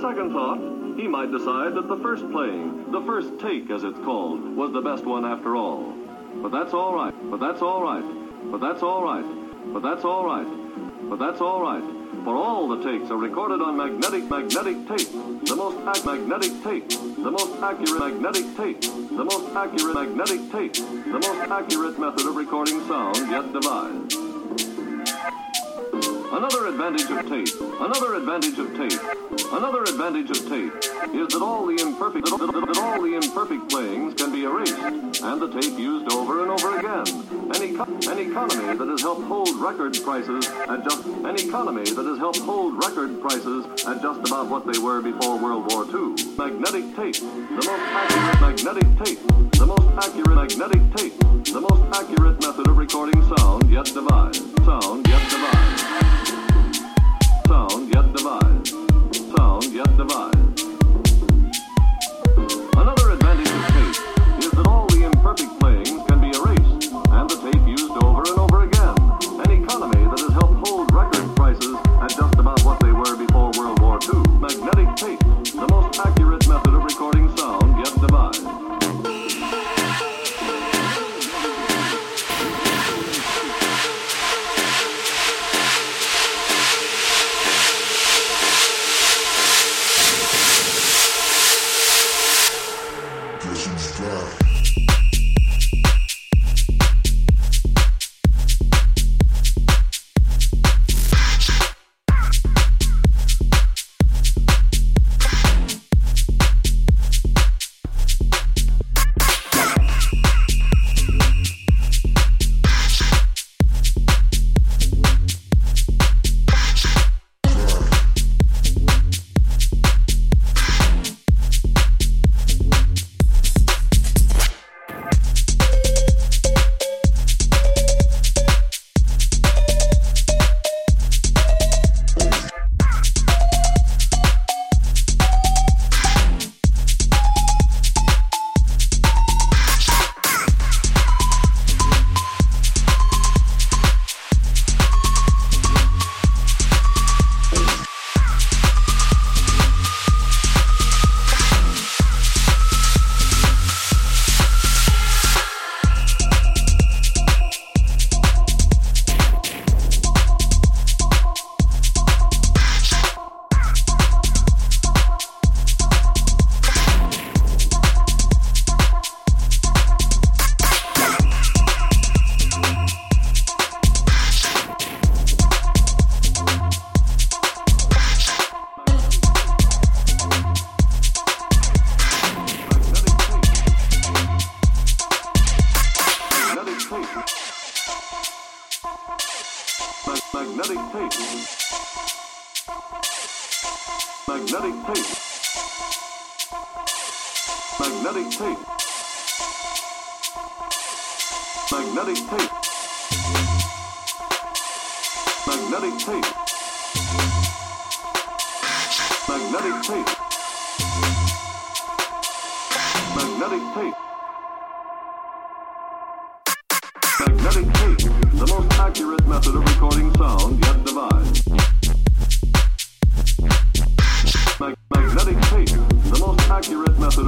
Second thought, he might decide that the first playing, the first take as it's called, was the best one after all. But that's all right. But that's all right. But that's all right. But that's all right. But that's all right. For all the takes are recorded on magnetic magnetic tape. The most ac- magnetic tape. The most accurate magnetic tape. The most accurate magnetic tape. The most accurate method of recording sound yet devised. Another advantage of tape, another advantage of tape, another advantage of tape is that all the imperfect that, that- that all the imperfect playings can be erased and the tape used over and over again. An, eco- an economy that has helped hold record prices at just an economy that has helped hold record prices at just about what they were before World War II. Magnetic tape, the most accurate magnetic tape, the most accurate magnetic tape, the most accurate method of recording sound yet devised. Sound yet devised. Sound yet devised. Sound yet devised.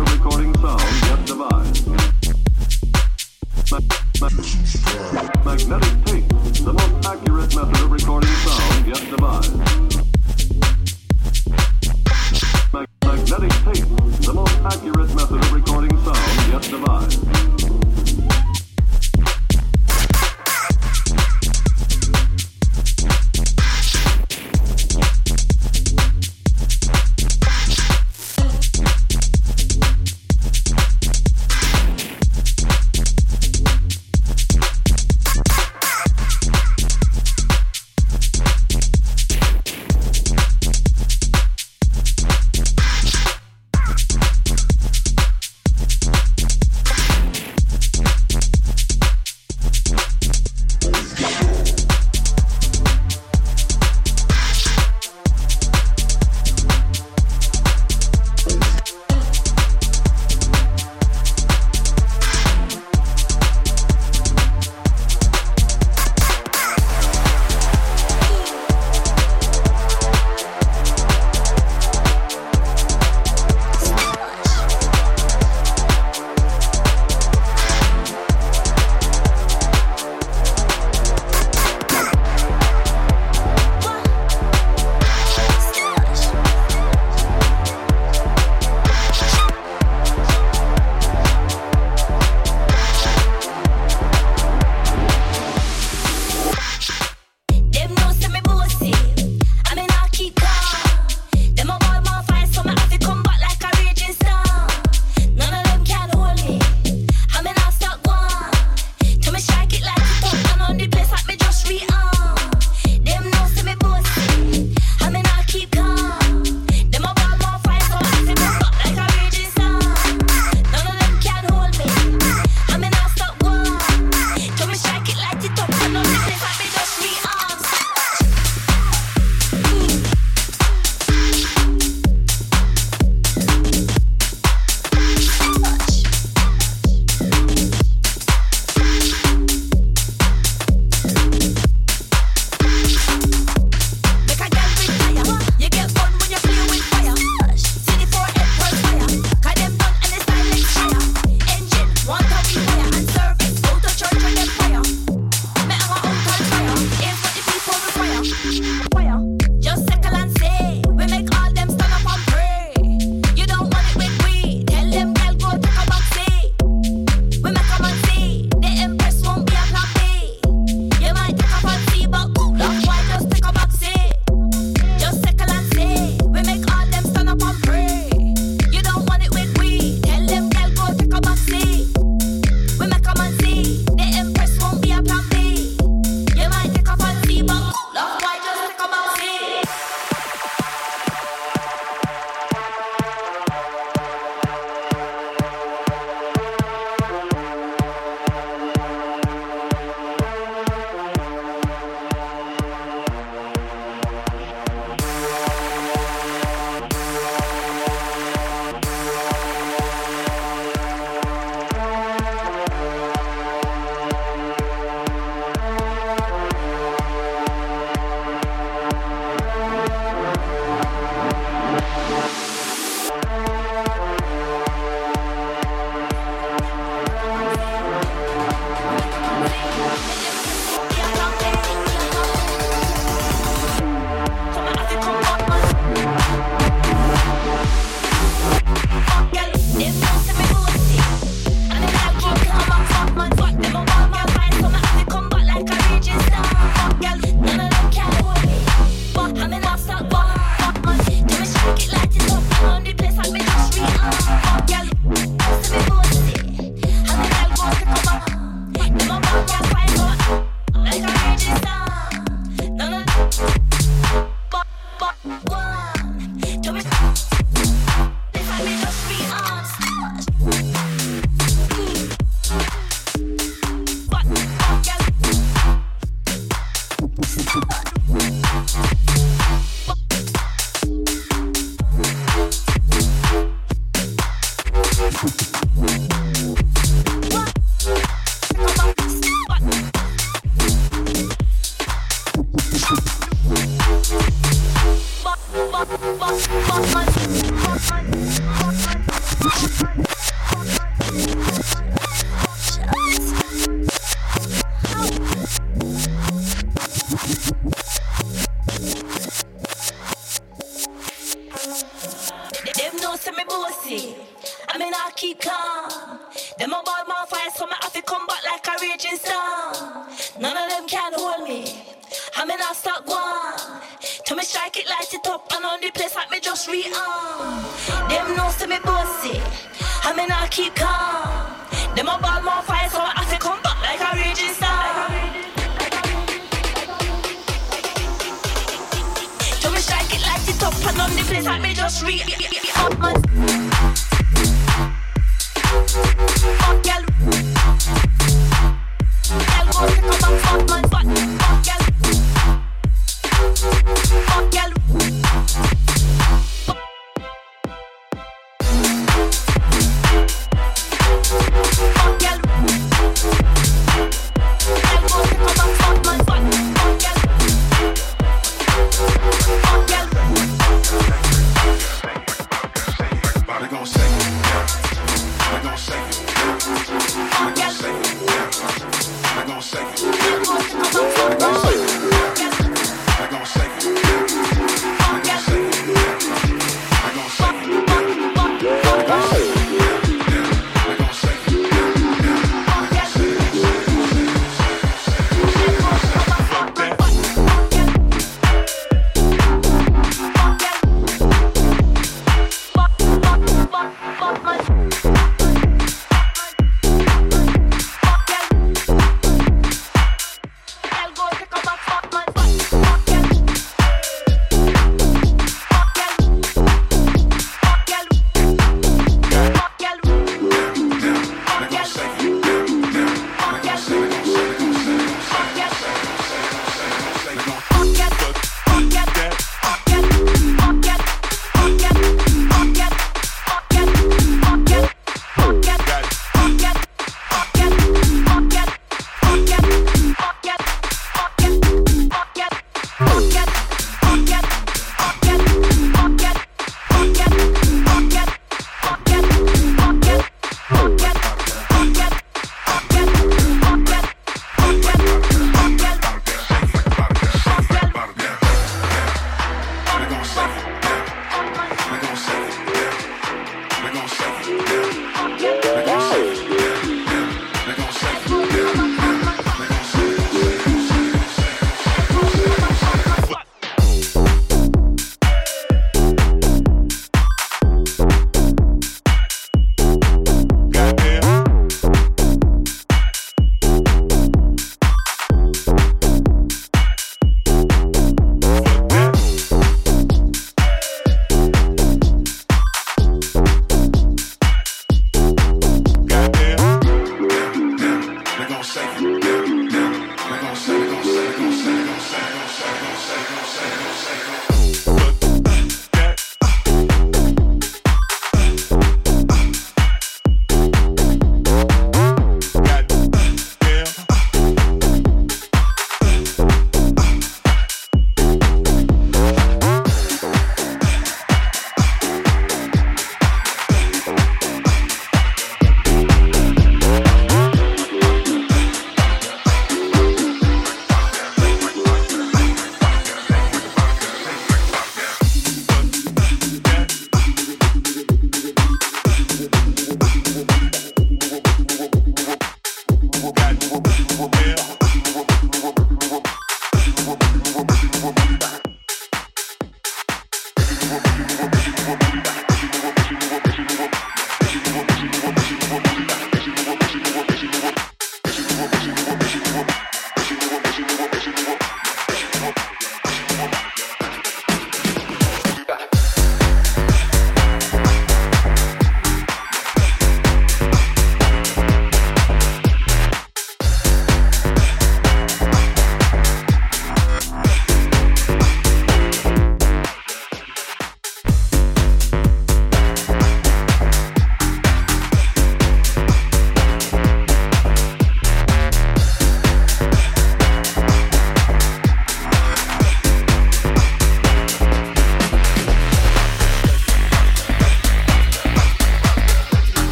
Of recording sound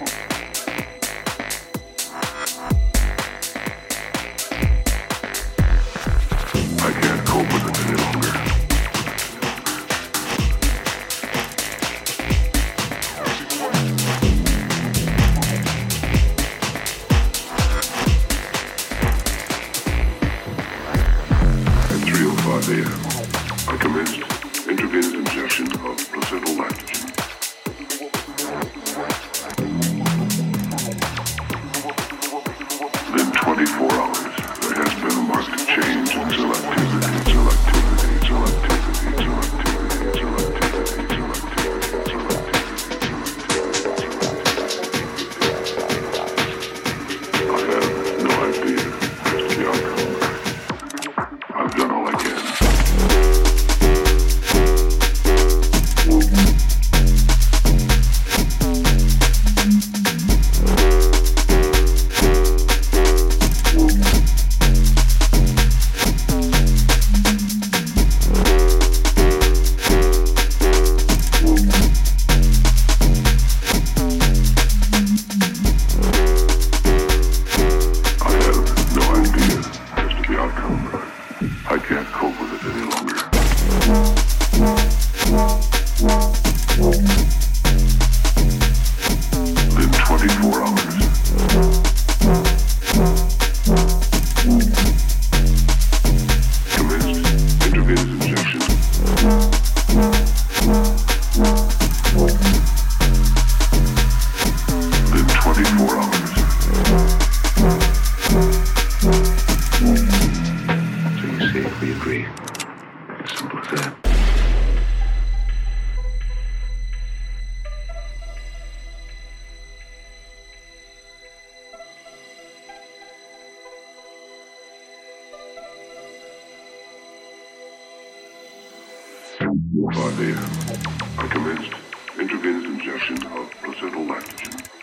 Música 5 a.m. I commenced intravenous injection of placental lactogen.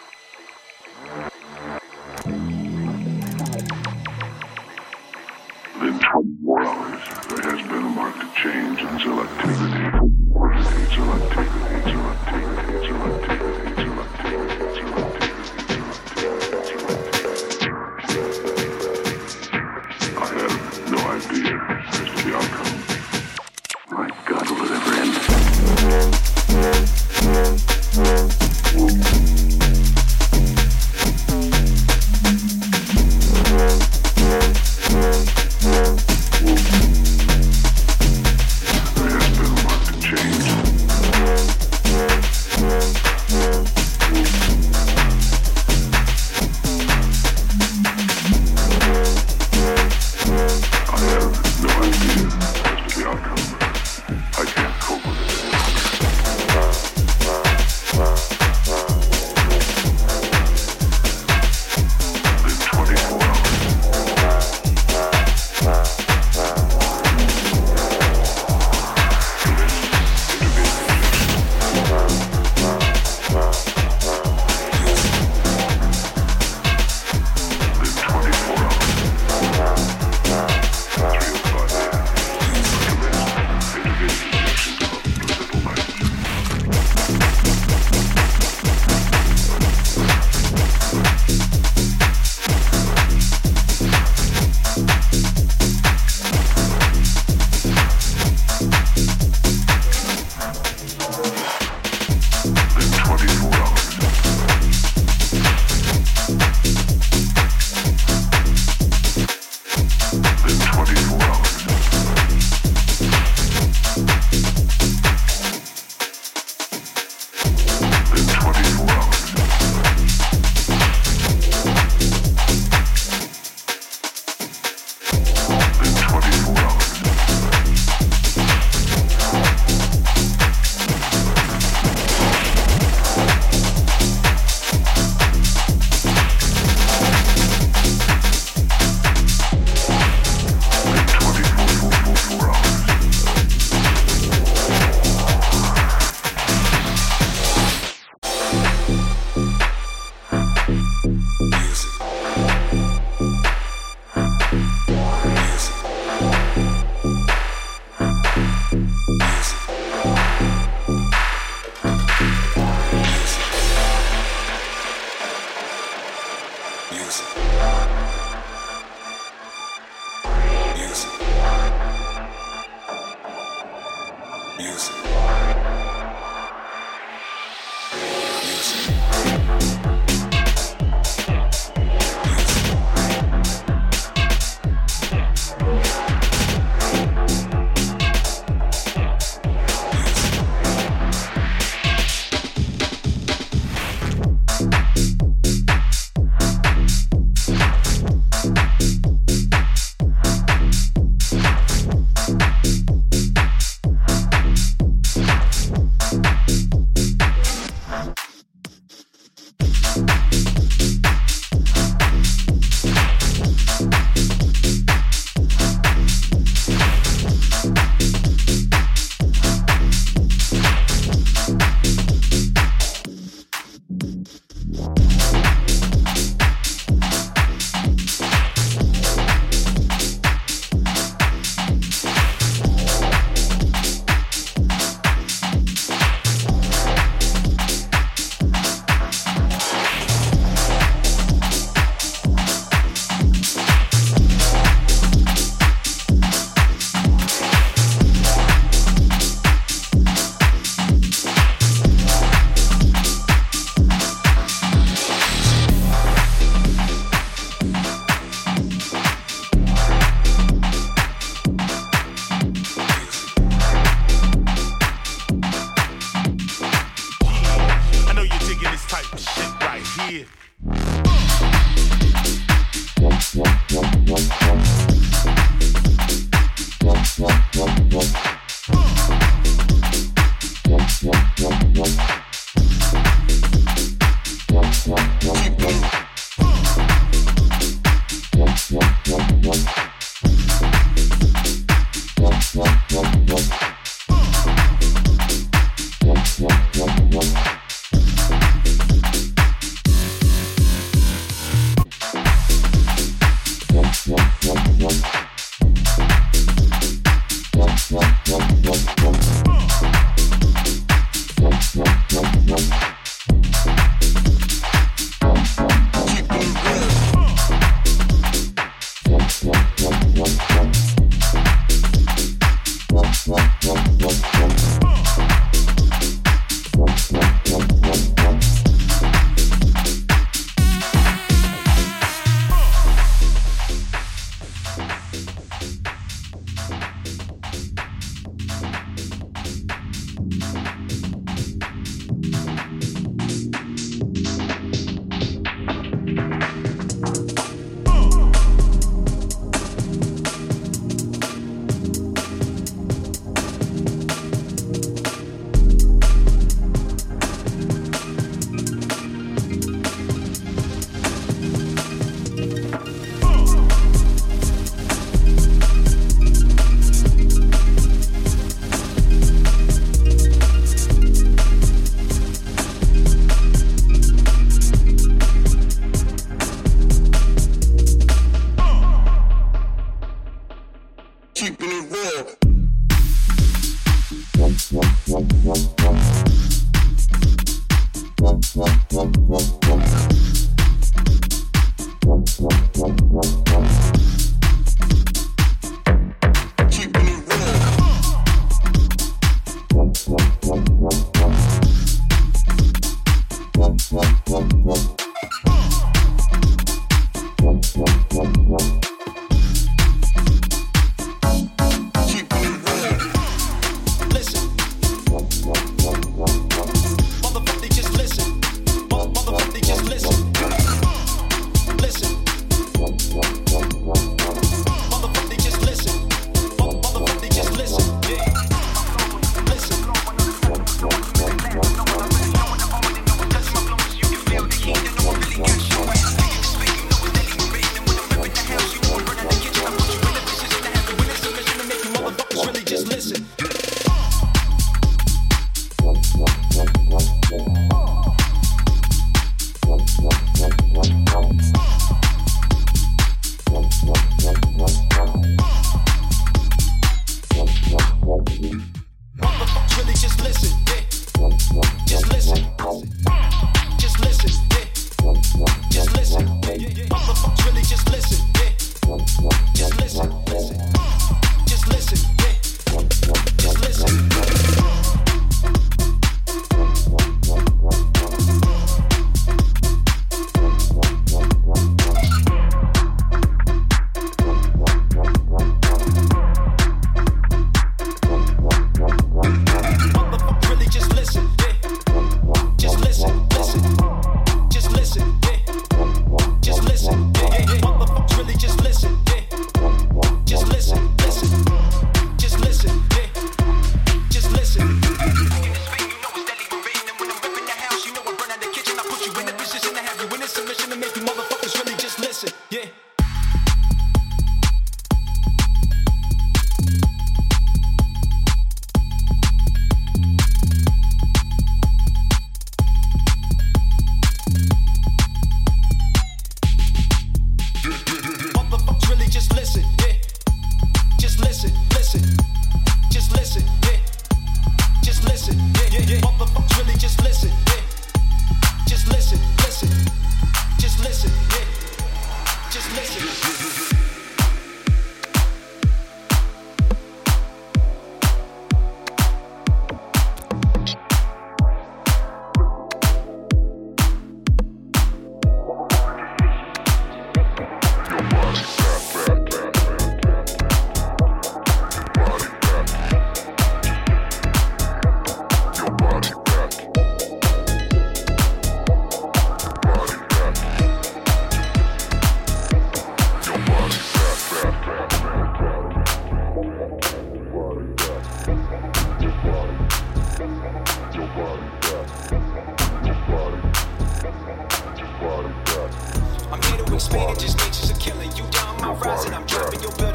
Spark. Just nature's a killer. You down, I'm rising. I'm dropping your belt.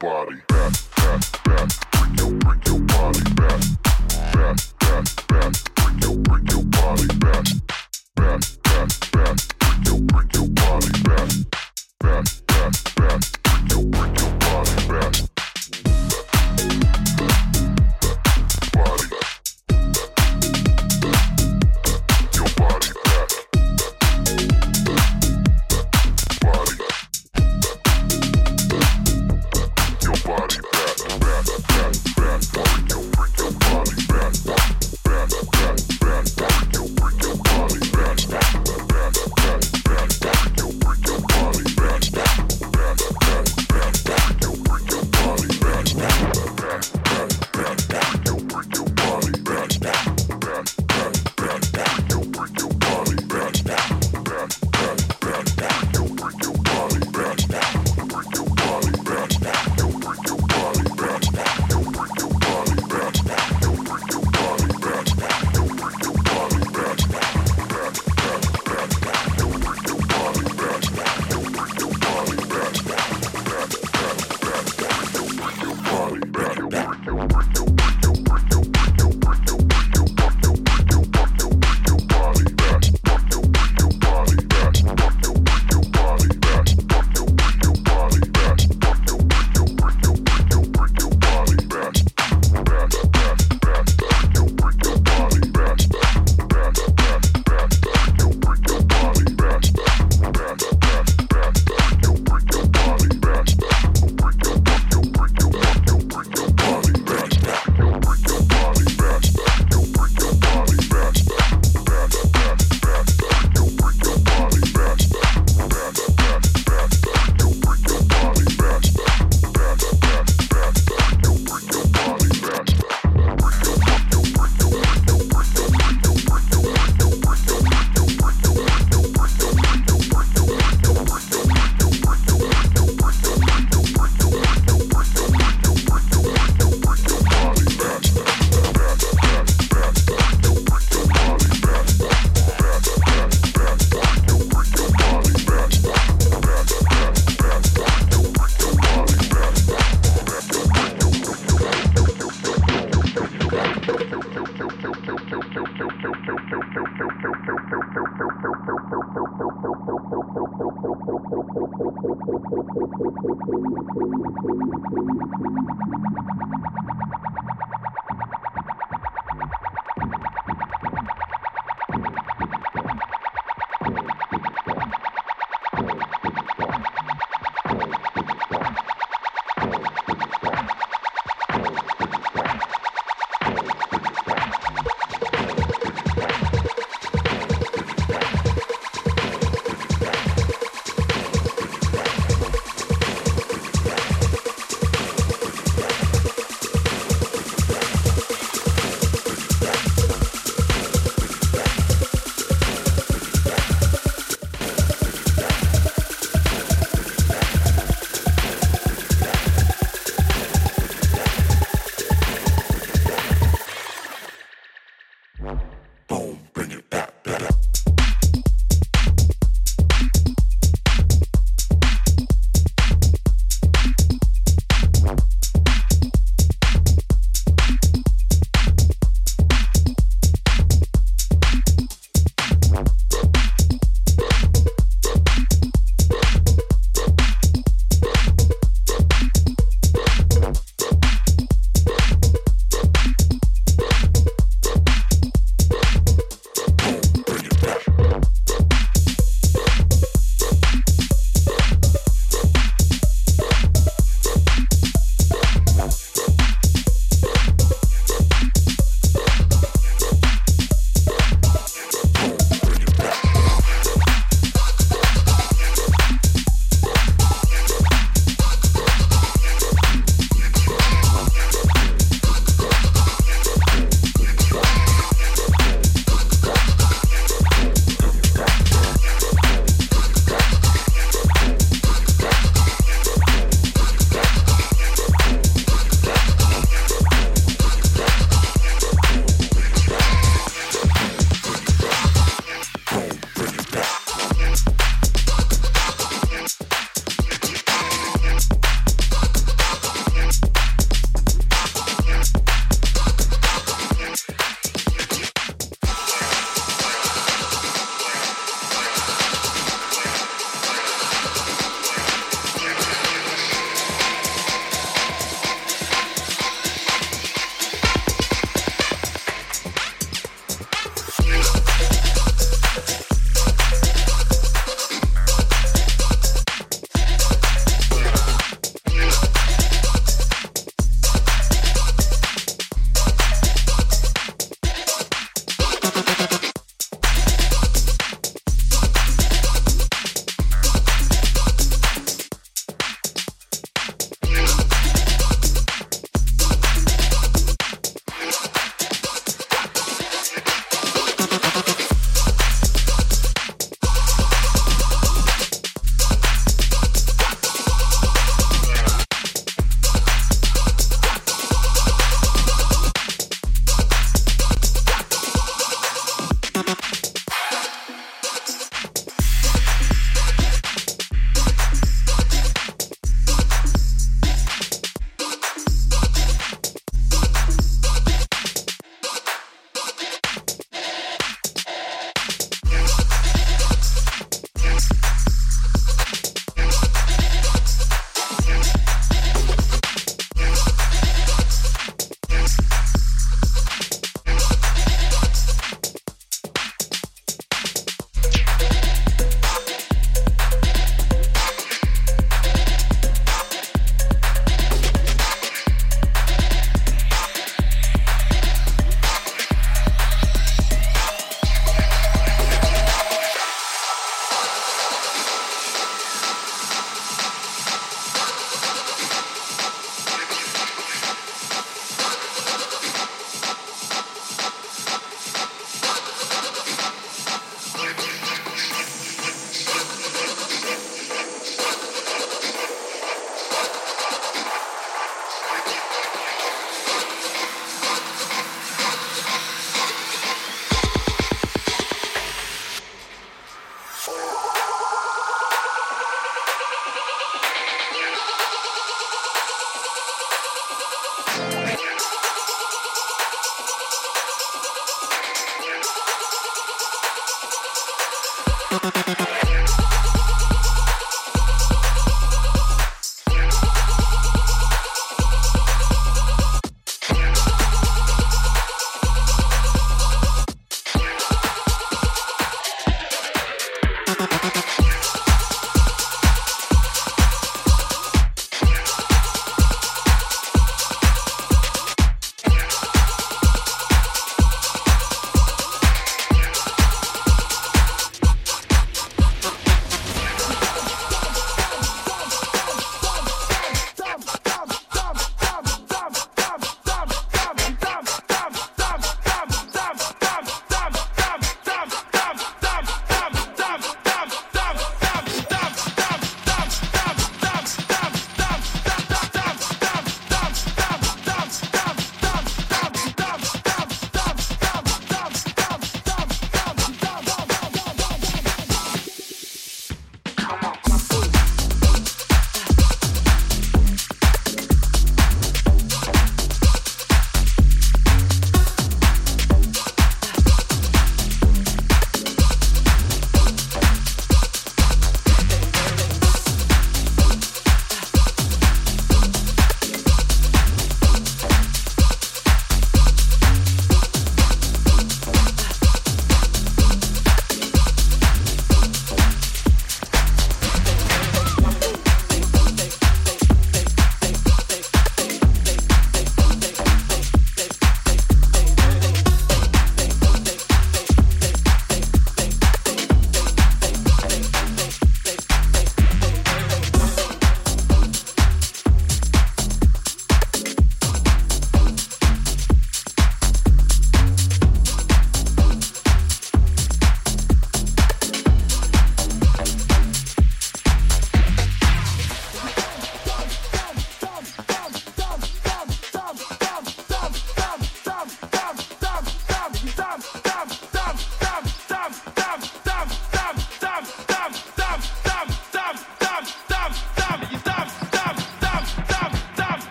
body.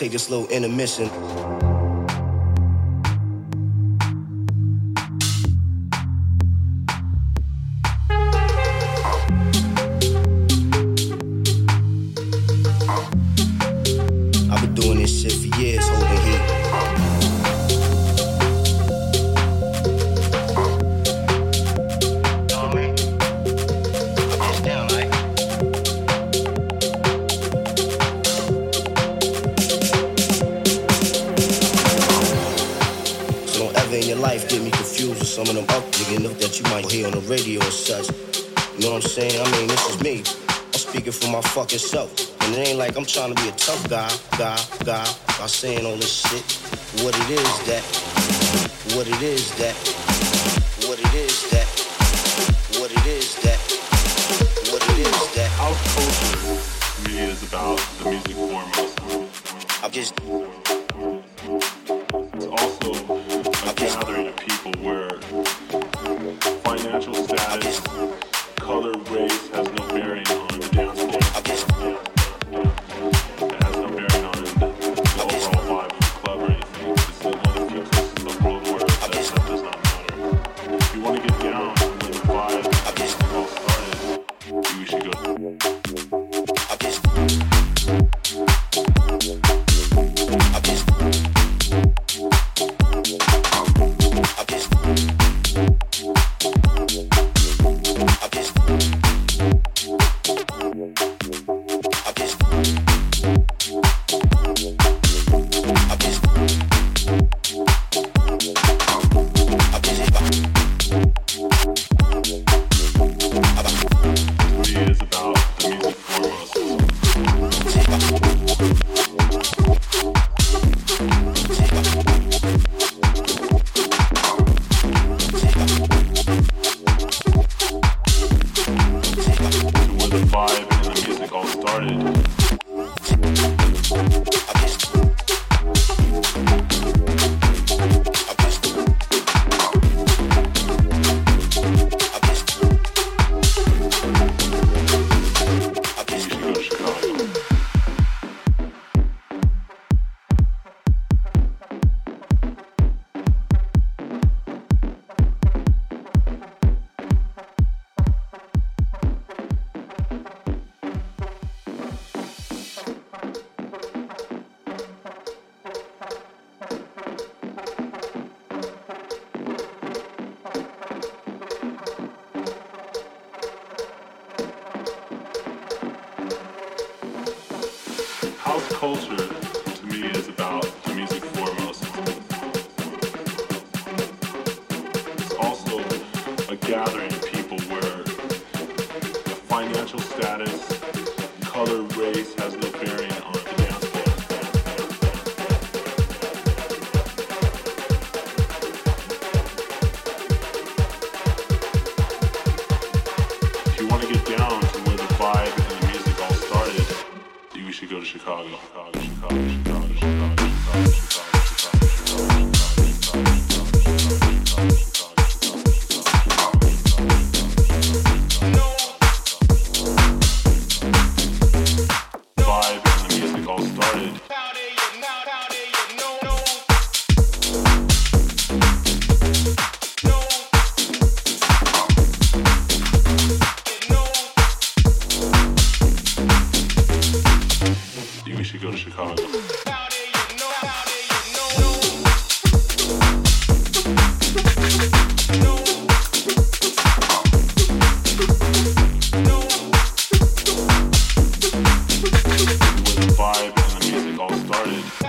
Take this little intermission. Fucking self. And it ain't like I'm trying to be a tough guy, guy, guy, by saying all this shit. What it is that, what it is that, what it is that, what it is that, what it is that. House culture really is about the music form. I'm just. Yeah,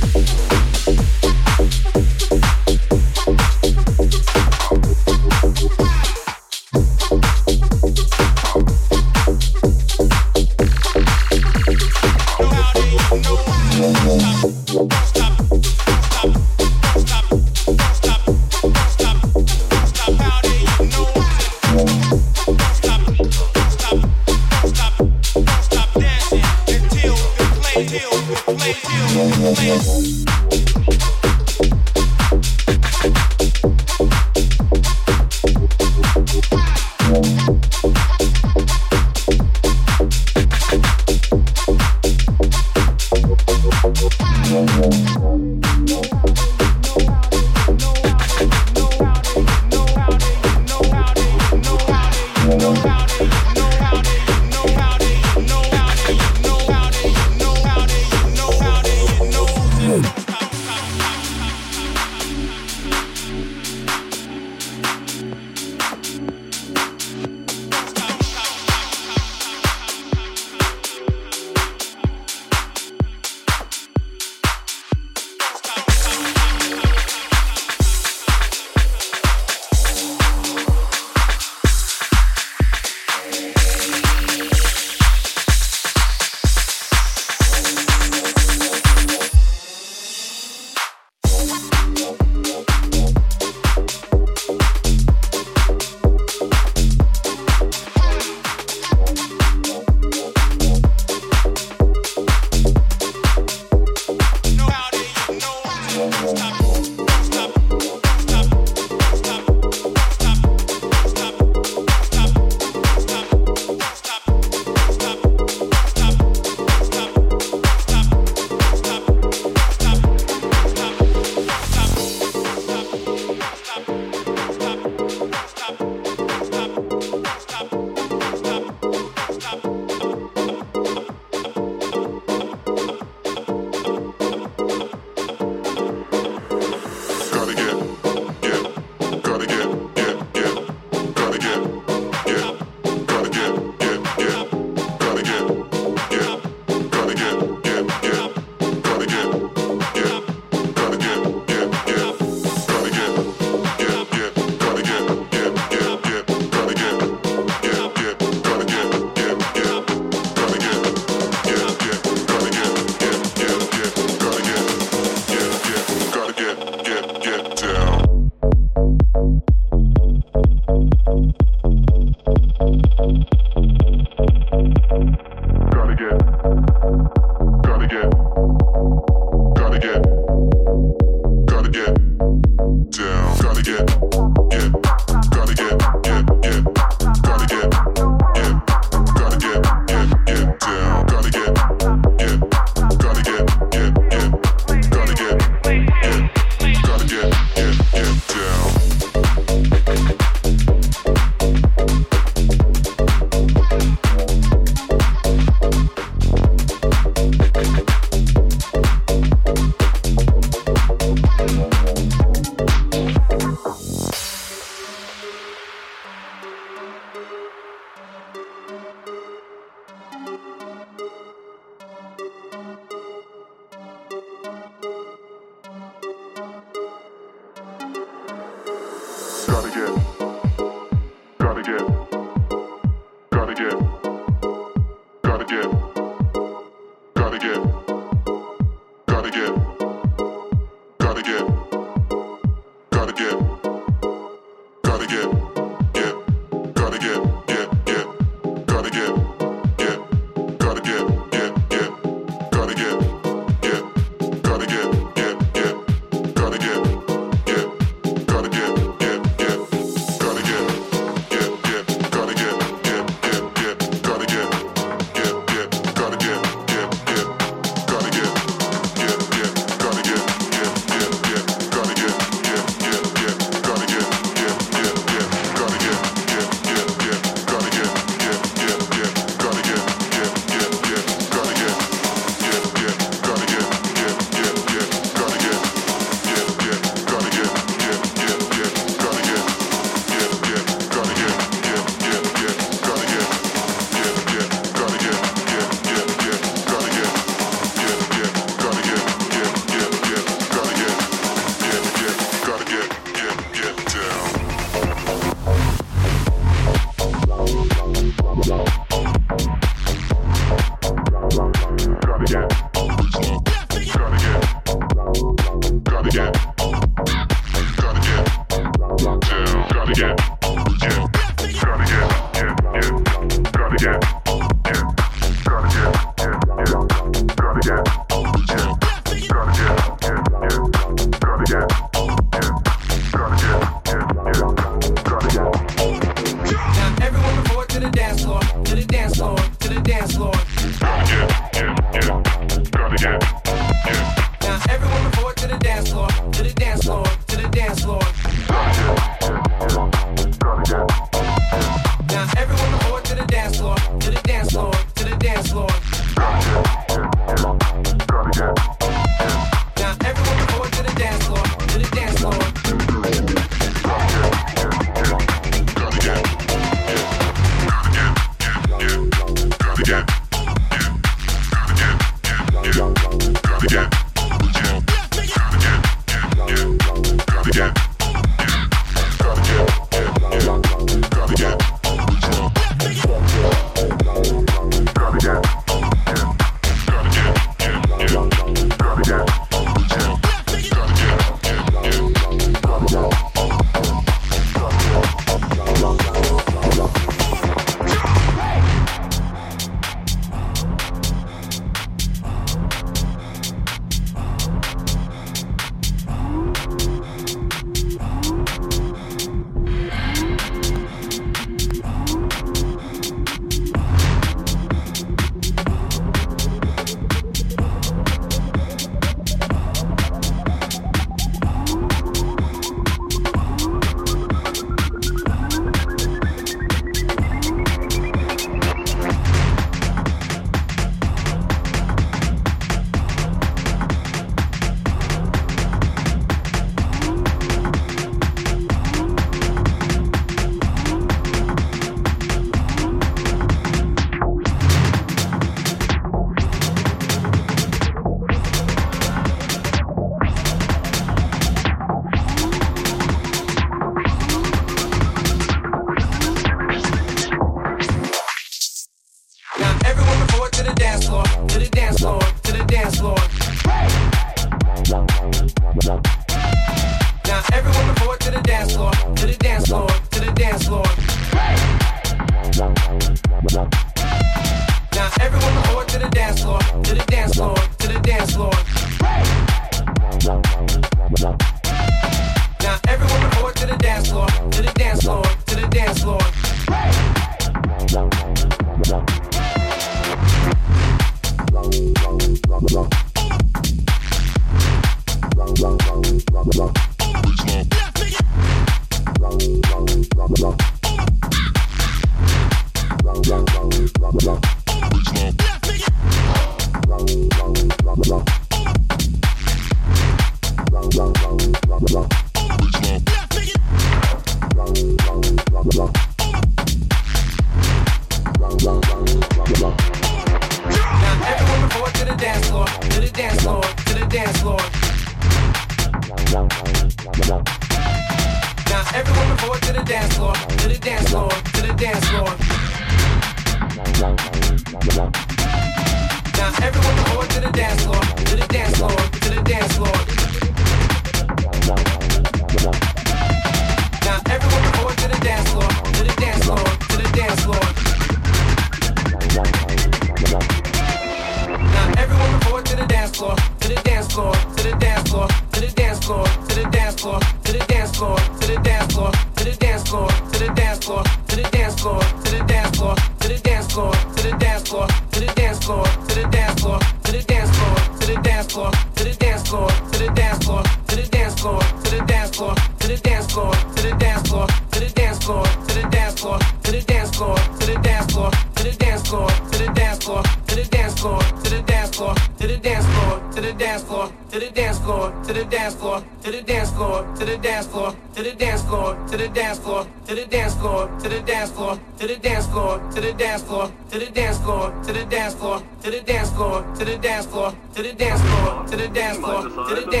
dance floor, to the dance floor, to the dance floor, to the dance floor, to the dance floor, to the dance floor, to the dance floor, to the dance floor, to the dance floor, to the dance floor, to the dance floor, to the dance floor,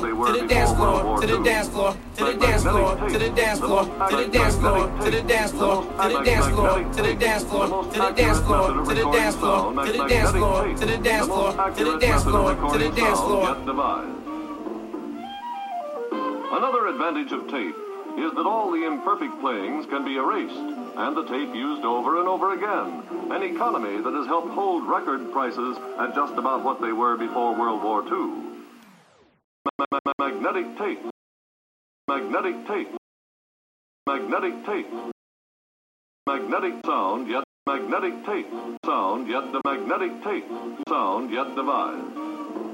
to the dance floor, to the dance floor, to the dance floor, to the dance floor, to the dance floor, to the dance floor, to the dance floor, to the dance floor, to the dance floor, to the dance floor, to the dance floor, to the dance floor, to the dance floor, to the dance floor. Another advantage of tape is that all the imperfect playings can be erased and the tape used over and over again, an economy that has helped hold record prices at just about what they were before World War II. Ma- ma- Magnetic tape. Magnetic tape. Magnetic tape. Magnetic sound, yet magnetic tape. Sound, yet the magnetic tape. Sound, yet devised.